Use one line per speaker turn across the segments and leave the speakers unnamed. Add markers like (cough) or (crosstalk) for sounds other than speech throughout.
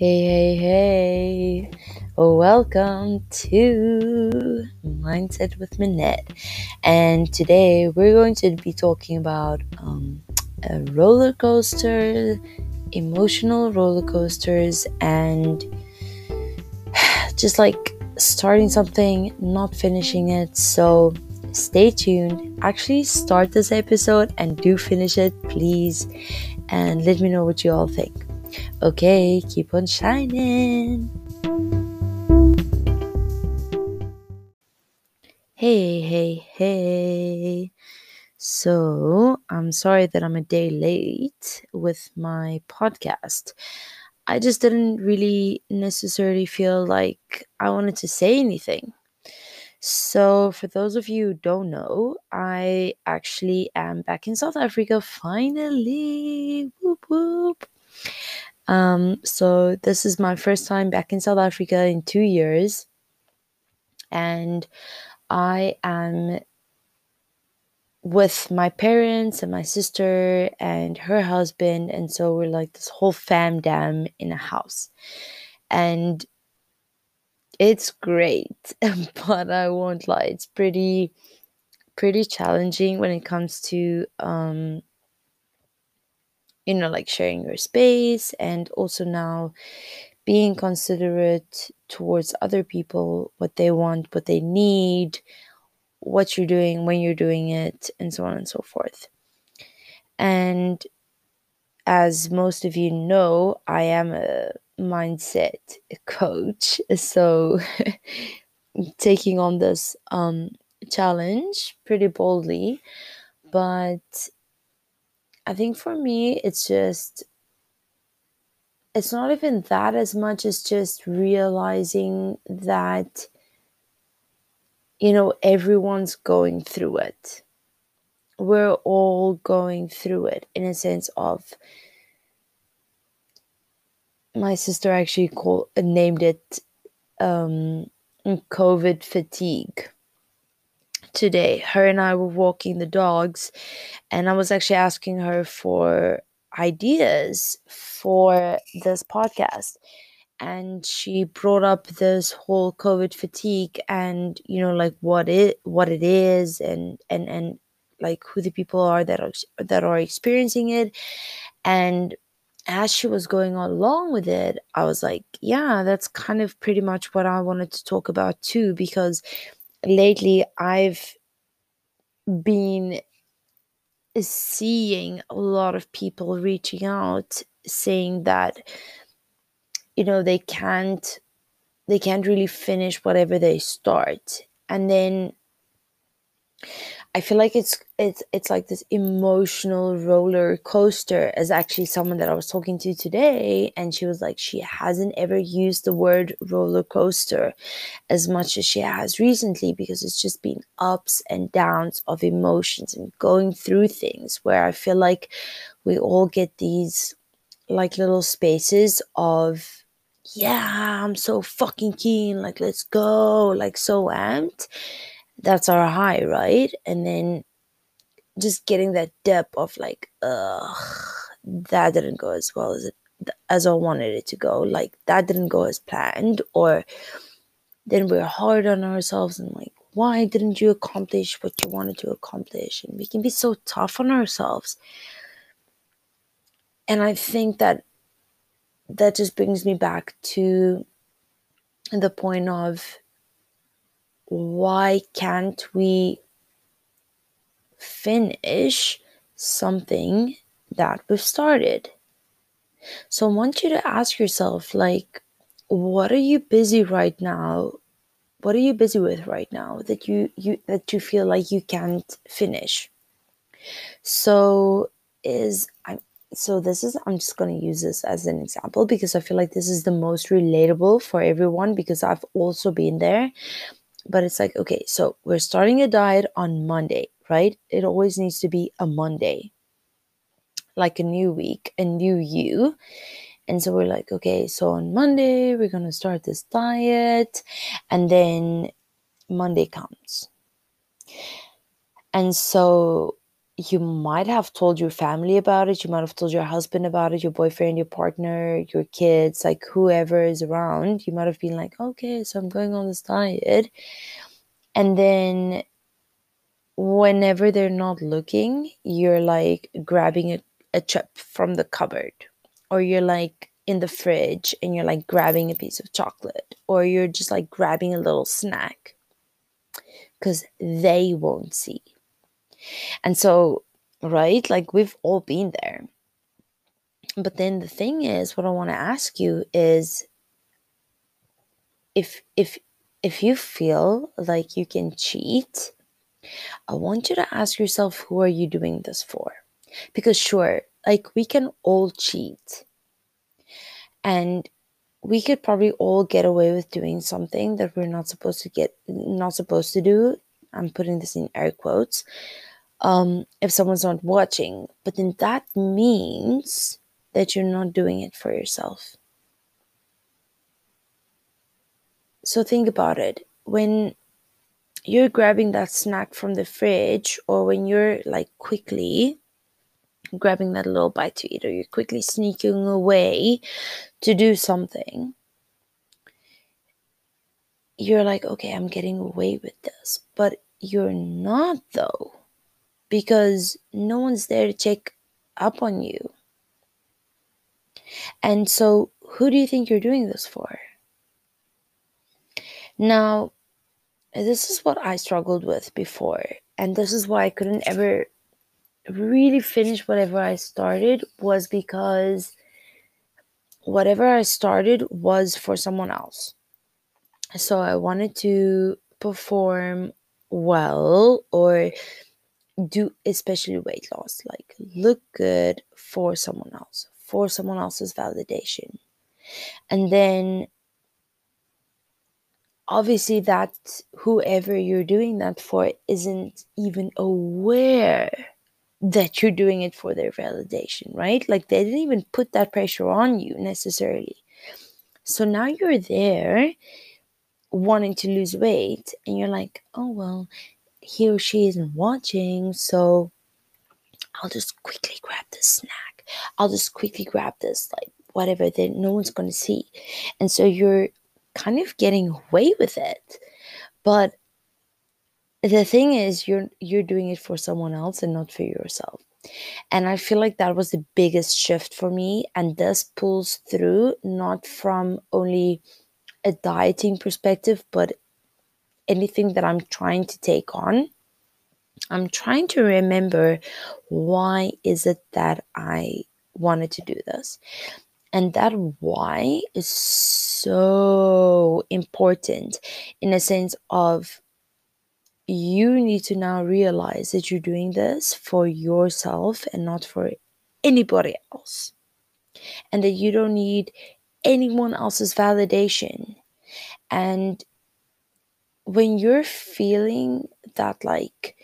Hey, hey, hey. Welcome to Mindset with Minette. And today we're going to be talking about um, a roller coaster, emotional roller coasters, and (sighs) just like starting something, not finishing it. So stay tuned. Actually, start this episode and do finish it, please. And let me know what you all think. Okay, keep on shining. Hey, hey, hey. So, I'm sorry that I'm a day late with my podcast. I just didn't really necessarily feel like I wanted to say anything. So, for those of you who don't know, I actually am back in South Africa finally. Whoop, whoop. Um, so, this is my first time back in South Africa in two years. And I am with my parents and my sister and her husband. And so we're like this whole fam dam in a house. And it's great, (laughs) but I won't lie, it's pretty pretty challenging when it comes to um you know like sharing your space and also now being considerate towards other people what they want what they need what you're doing when you're doing it and so on and so forth. And as most of you know i am a mindset (laughs) coach so (laughs) taking on this um challenge pretty boldly but i think for me it's just it's not even that as much as just realizing that you know everyone's going through it. We're all going through it in a sense of my sister actually called named it um covid fatigue today her and i were walking the dogs and i was actually asking her for ideas for this podcast. And she brought up this whole covid fatigue and you know like what it what it is and and and like who the people are that are that are experiencing it. And as she was going along with it i was like yeah that's kind of pretty much what i wanted to talk about too because lately i've been seeing a lot of people reaching out saying that you know they can't they can't really finish whatever they start. And then i feel like it's it's it's like this emotional roller coaster as actually someone that i was talking to today and she was like she hasn't ever used the word roller coaster as much as she has recently because it's just been ups and downs of emotions and going through things where i feel like we all get these like little spaces of yeah i'm so fucking keen like let's go like so amped that's our high, right? And then just getting that depth of like, ugh, that didn't go as well as it as I wanted it to go. Like that didn't go as planned, or then we're hard on ourselves and like, why didn't you accomplish what you wanted to accomplish? And we can be so tough on ourselves. And I think that that just brings me back to the point of why can't we finish something that we've started? So I want you to ask yourself, like, what are you busy right now? What are you busy with right now that you, you that you feel like you can't finish? So is I'm so this is I'm just going to use this as an example because I feel like this is the most relatable for everyone because I've also been there but it's like okay so we're starting a diet on monday right? It always needs to be a monday like a new week a new you. And so we're like okay so on monday we're going to start this diet and then monday comes. And so you might have told your family about it. You might have told your husband about it, your boyfriend, your partner, your kids, like whoever is around. You might have been like, okay, so I'm going on this diet. And then whenever they're not looking, you're like grabbing a, a chip from the cupboard, or you're like in the fridge and you're like grabbing a piece of chocolate, or you're just like grabbing a little snack because they won't see. And so, right, like we've all been there. But then the thing is, what I want to ask you is if if if you feel like you can cheat, I want you to ask yourself who are you doing this for? Because sure, like we can all cheat. And we could probably all get away with doing something that we're not supposed to get not supposed to do. I'm putting this in air quotes. Um, if someone's not watching, but then that means that you're not doing it for yourself. So think about it. When you're grabbing that snack from the fridge, or when you're like quickly grabbing that little bite to eat, or you're quickly sneaking away to do something, you're like, okay, I'm getting away with this. But you're not, though, because no one's there to check up on you. And so, who do you think you're doing this for? Now, this is what I struggled with before, and this is why I couldn't ever really finish whatever I started was because whatever I started was for someone else. So I wanted to perform well or do especially weight loss, like look good for someone else, for someone else's validation. And then obviously that whoever you're doing that for isn't even aware that you're doing it for their validation, right? Like they didn't even put that pressure on you necessarily. So now you're there wanting to lose weight and you're like, oh, well, he or she isn't watching. So I'll just quickly grab this snack. I'll just quickly grab this, like whatever that no one's going to see. And so you're kind of getting away with it. But the thing is you're you're doing it for someone else and not for yourself and i feel like that was the biggest shift for me and this pulls through not from only a dieting perspective but anything that i'm trying to take on i'm trying to remember why is it that i wanted to do this and that why is so important in a sense of you need to now realize that you're doing this for yourself and not for anybody else. And that you don't need anyone else's validation. And when you're feeling that, like,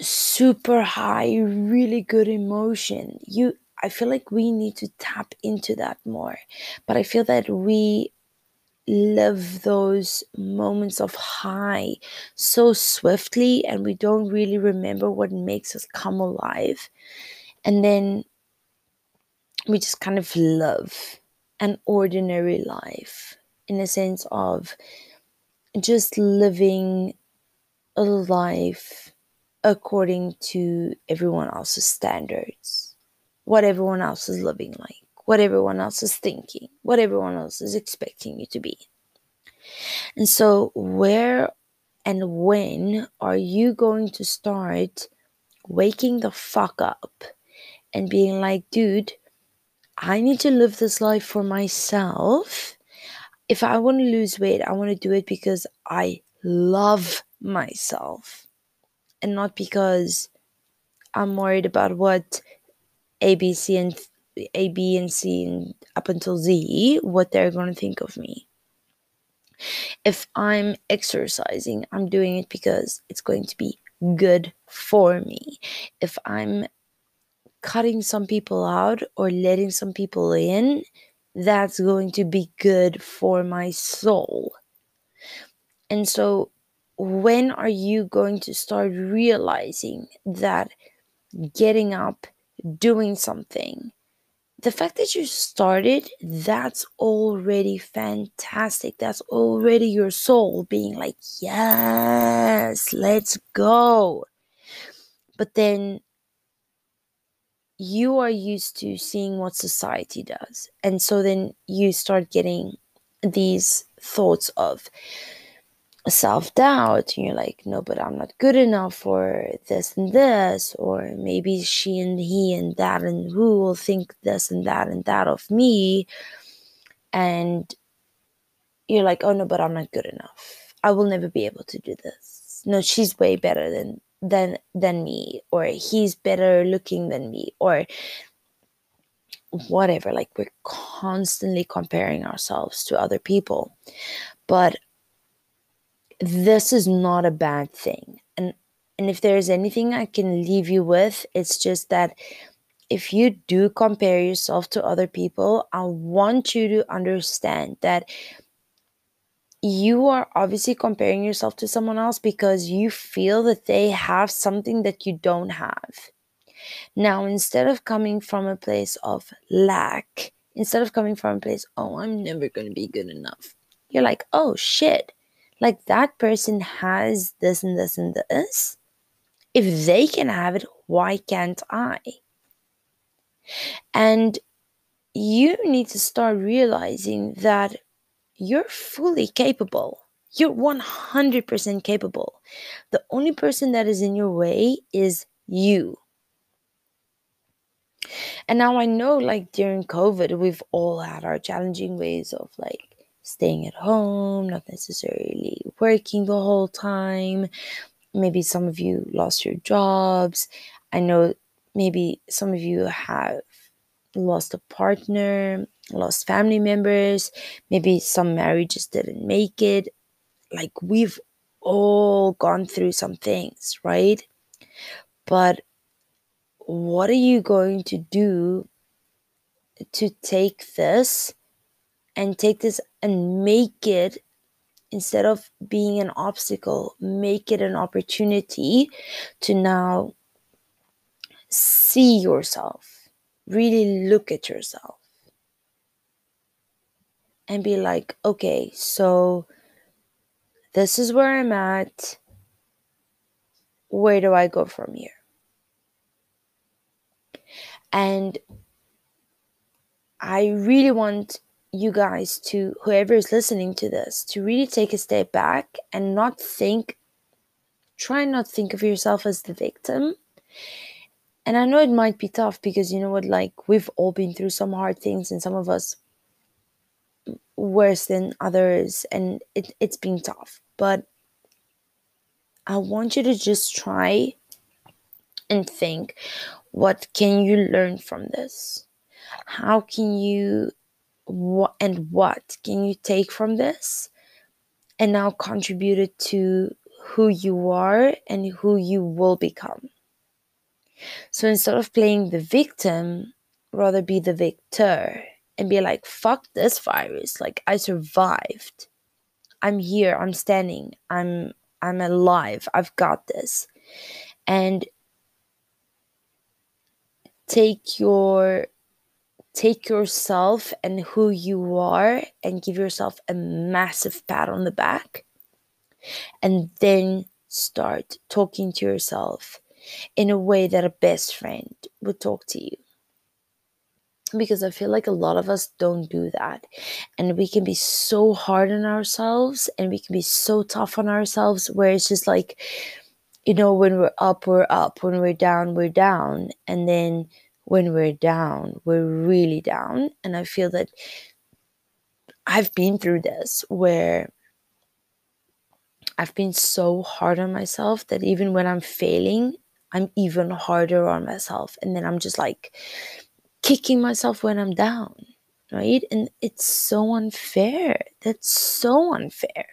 super high, really good emotion, you I feel like we need to tap into that more. But I feel that we live those moments of high so swiftly and we don't really remember what makes us come alive. And then we just kind of live an ordinary life in a sense of just living a life according to everyone else's standards, what everyone else is living like what everyone else is thinking, what everyone else is expecting you to be. And so, where and when are you going to start waking the fuck up and being like, dude, I need to live this life for myself. If I want to lose weight, I want to do it because I love myself and not because I'm worried about what ABC and a, B, and C, and up until Z, what they're going to think of me. If I'm exercising, I'm doing it because it's going to be good for me. If I'm cutting some people out or letting some people in, that's going to be good for my soul. And so when are you going to start realizing that getting up, doing something, the fact that you started, that's already fantastic. That's already your soul being like, yes, let's go. But then you are used to seeing what society does. And so then you start getting these thoughts of, self doubt and you're like, no, but I'm not good enough for this and this, or maybe she and he and that and who will think this and that and that of me. And you're like, oh no, but I'm not good enough. I will never be able to do this. No, she's way better than than than me, or he's better looking than me, or whatever. Like we're constantly comparing ourselves to other people. But this is not a bad thing. And and if there's anything I can leave you with, it's just that if you do compare yourself to other people, I want you to understand that you are obviously comparing yourself to someone else because you feel that they have something that you don't have. Now, instead of coming from a place of lack, instead of coming from a place, oh, I'm never going to be good enough, you're like, oh shit, like that person has this and this and this. If they can have it, why can't I? And you need to start realizing that you're fully capable. You're 100% capable. The only person that is in your way is you. And now I know, like during COVID, we've all had our challenging ways of like staying at home, not necessarily working the whole time. Maybe some of you lost your jobs. I know maybe some of you have lost a partner, lost family members. Maybe some marriages didn't make it. Like we've all gone through some things, right? But what are you going to do to take this and take this and make it instead of being an obstacle make it an opportunity to now see yourself really look at yourself and be like okay so this is where i'm at. Where do i go from here? And i really want you guys to whoever is listening to this to really take a step back and not think try not think of yourself as the victim and i know it might be tough because you know what like we've all been through some hard things and some of us worse than others and it, it's been tough. But i want you to just try and think what can you learn from this? How can you what and what can you take from this? And now contribute it to who you are and who you will become. So instead of playing the victim, rather be the victor and be like, fuck this virus. Like I survived. I'm here, I'm standing, I'm I'm alive, I've got this. And take your take yourself and who you are and give yourself a massive pat on the back. And then start talking to yourself in a way that a best friend would talk to you. Because I feel like a lot of us don't do that. And we can be so hard on ourselves and we can be so tough on ourselves where it's just like, you know, when we're up, we're up. When we're down, we're down. And then when we're down, we're really down. And I feel that I've been through this where I've been so hard on myself that even when I'm failing, I'm even harder on myself. And then I'm just like kicking myself when I'm down, right? And it's so unfair. That's so unfair.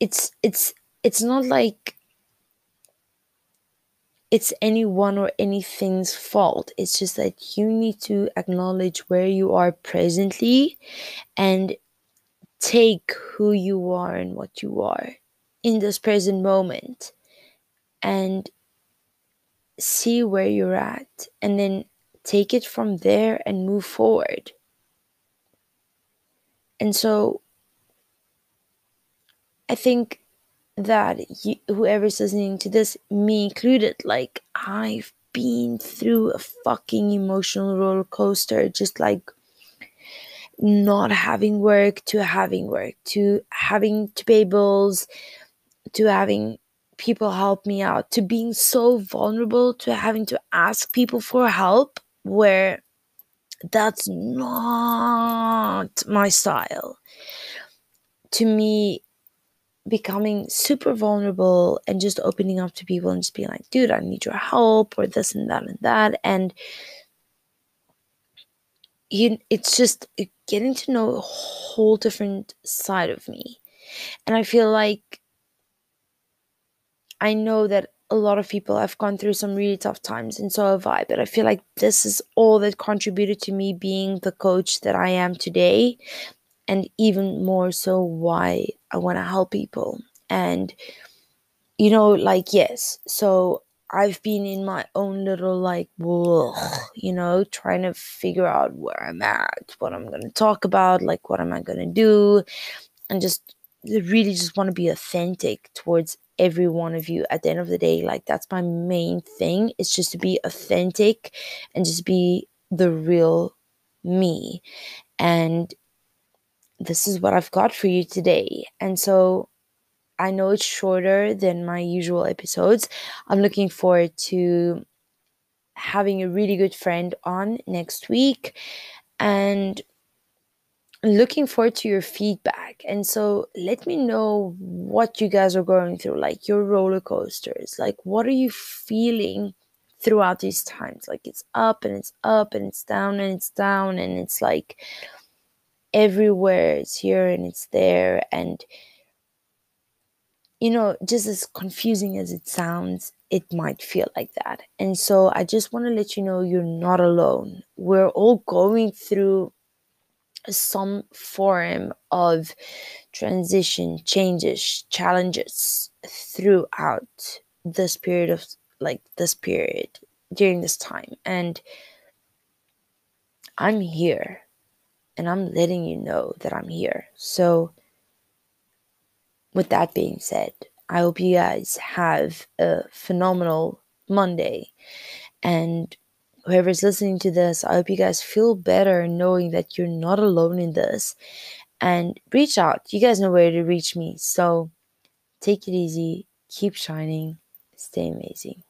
It's it's it's not like it's anyone or anything's fault. It's just that you need to acknowledge where you are presently and take who you are and what you are in this present moment and see where you're at and then take it from there and move forward. And so I think that you, whoever's listening to this, me included, like I've been through a fucking emotional roller coaster, just like not having work to having work to having to pay bills to having people help me out to being so vulnerable to having to ask people for help where that's not my style. To me becoming super vulnerable and just opening up to people and just being like dude i need your help or this and that and that. And you it's just getting to know a whole different side of me. And i feel like I know that a lot of people have gone through some really tough times, and so have I. But I feel like this is all that contributed to me being the coach that I am today, and even more so why I want to help people. And, you know, like, yes, so I've been in my own little, like, you know, trying to figure out where I'm at, what I'm going to talk about, like, what am I going to do, and just really just want to be authentic towards every one of you at the end of the day like that's my main thing it's just to be authentic and just be the real me. And this is what i've got for you today. And so i know it's shorter than my usual episodes. I'm looking forward to having a really good friend on next week. And looking forward to your feedback. And so let me know what you guys are going through, like your roller coasters. Like, what are you feeling throughout these times? Like, it's up and it's up and it's down and it's down and it's like everywhere. It's here and it's there. And, you know, just as confusing as it sounds, it might feel like that. And so I just want to let you know you're not alone. We're all going through some form of transition, changes, challenges throughout this period of like this period during this time. And I'm here and I'm letting you know that I'm here. So, with that being said, I hope you guys have a phenomenal Monday and whoever's listening to this, I hope you guys feel better knowing that you're not alone in this. And reach out. You guys know where to reach me. So take it easy, keep shining, stay amazing.